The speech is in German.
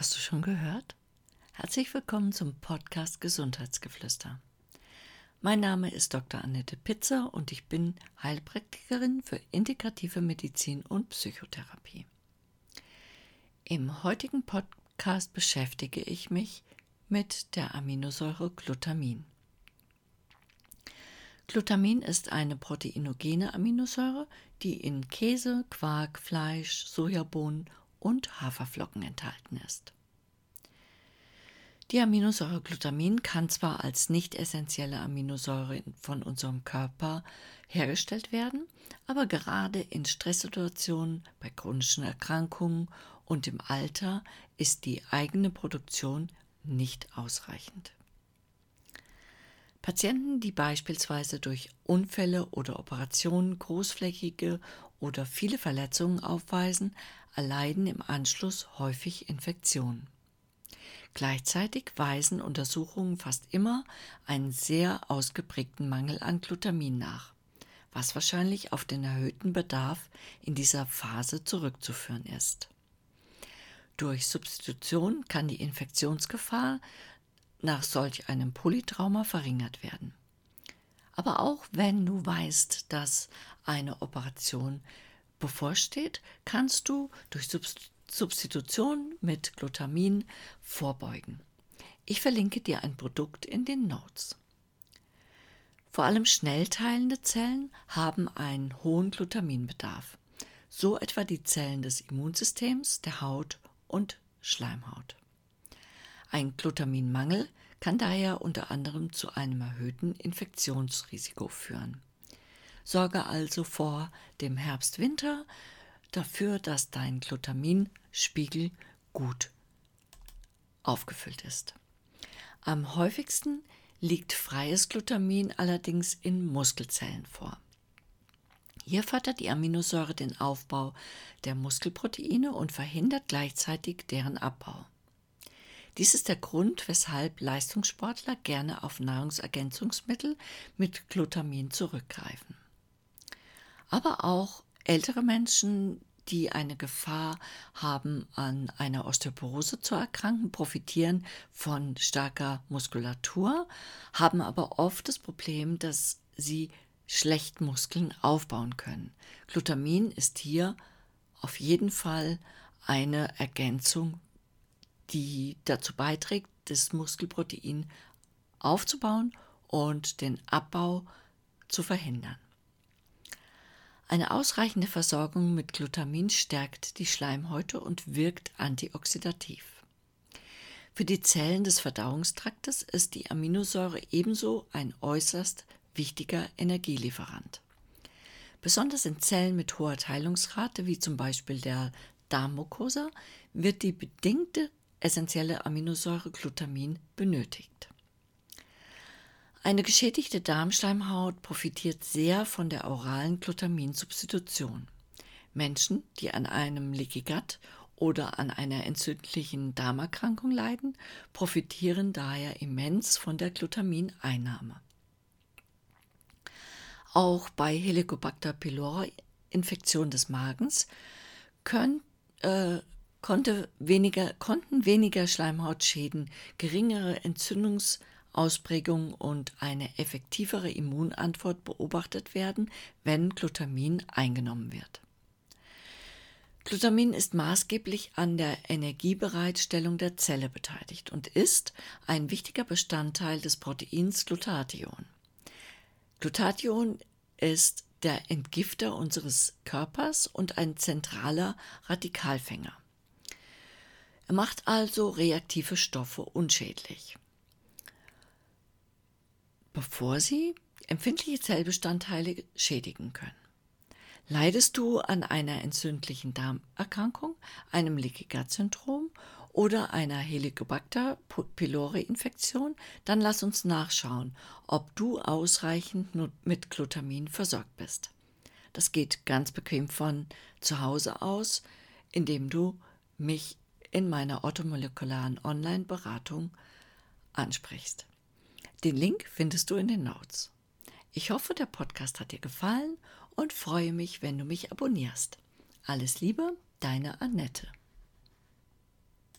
Hast du schon gehört? Herzlich willkommen zum Podcast Gesundheitsgeflüster. Mein Name ist Dr. Annette Pitzer und ich bin Heilpraktikerin für integrative Medizin und Psychotherapie. Im heutigen Podcast beschäftige ich mich mit der Aminosäure Glutamin. Glutamin ist eine proteinogene Aminosäure, die in Käse, Quark, Fleisch, Sojabohnen und Haferflocken enthalten ist. Die Aminosäure Glutamin kann zwar als nicht essentielle Aminosäure von unserem Körper hergestellt werden, aber gerade in Stresssituationen, bei chronischen Erkrankungen und im Alter ist die eigene Produktion nicht ausreichend. Patienten, die beispielsweise durch Unfälle oder Operationen großflächige oder viele Verletzungen aufweisen, erleiden im Anschluss häufig Infektionen. Gleichzeitig weisen Untersuchungen fast immer einen sehr ausgeprägten Mangel an Glutamin nach, was wahrscheinlich auf den erhöhten Bedarf in dieser Phase zurückzuführen ist. Durch Substitution kann die Infektionsgefahr nach solch einem Polytrauma verringert werden. Aber auch wenn du weißt, dass eine Operation bevorsteht, kannst du durch Substitution mit Glutamin vorbeugen. Ich verlinke dir ein Produkt in den Notes. Vor allem schnell teilende Zellen haben einen hohen Glutaminbedarf, so etwa die Zellen des Immunsystems, der Haut und Schleimhaut. Ein Glutaminmangel kann daher unter anderem zu einem erhöhten Infektionsrisiko führen. Sorge also vor dem Herbst-Winter dafür, dass dein Glutaminspiegel gut aufgefüllt ist. Am häufigsten liegt freies Glutamin allerdings in Muskelzellen vor. Hier fördert die Aminosäure den Aufbau der Muskelproteine und verhindert gleichzeitig deren Abbau. Dies ist der Grund, weshalb Leistungssportler gerne auf Nahrungsergänzungsmittel mit Glutamin zurückgreifen. Aber auch ältere Menschen, die eine Gefahr haben, an einer Osteoporose zu erkranken, profitieren von starker Muskulatur, haben aber oft das Problem, dass sie schlecht Muskeln aufbauen können. Glutamin ist hier auf jeden Fall eine Ergänzung die dazu beiträgt, das Muskelprotein aufzubauen und den Abbau zu verhindern. Eine ausreichende Versorgung mit Glutamin stärkt die Schleimhäute und wirkt antioxidativ. Für die Zellen des Verdauungstraktes ist die Aminosäure ebenso ein äußerst wichtiger Energielieferant. Besonders in Zellen mit hoher Teilungsrate, wie zum Beispiel der Darmmucosa, wird die bedingte essentielle Aminosäure Glutamin benötigt. Eine geschädigte Darmschleimhaut profitiert sehr von der oralen Glutaminsubstitution. Menschen, die an einem Leaky Gut oder an einer entzündlichen Darmerkrankung leiden, profitieren daher immens von der Glutamineinnahme. Auch bei Helicobacter pylori Infektion des Magens können, äh, konnte weniger, konnten weniger Schleimhautschäden, geringere Entzündungsausprägungen und eine effektivere Immunantwort beobachtet werden, wenn Glutamin eingenommen wird. Glutamin ist maßgeblich an der Energiebereitstellung der Zelle beteiligt und ist ein wichtiger Bestandteil des Proteins Glutathion. Glutathion ist der Entgifter unseres Körpers und ein zentraler Radikalfänger. Er macht also reaktive Stoffe unschädlich, bevor sie empfindliche Zellbestandteile schädigen können. Leidest du an einer entzündlichen Darmerkrankung, einem Leaky Gut Syndrom oder einer Helicobacter pylori Infektion, dann lass uns nachschauen, ob du ausreichend mit Glutamin versorgt bist. Das geht ganz bequem von zu Hause aus, indem du mich in meiner orthomolekularen Online-Beratung ansprichst. Den Link findest du in den Notes. Ich hoffe, der Podcast hat dir gefallen und freue mich, wenn du mich abonnierst. Alles Liebe, deine Annette.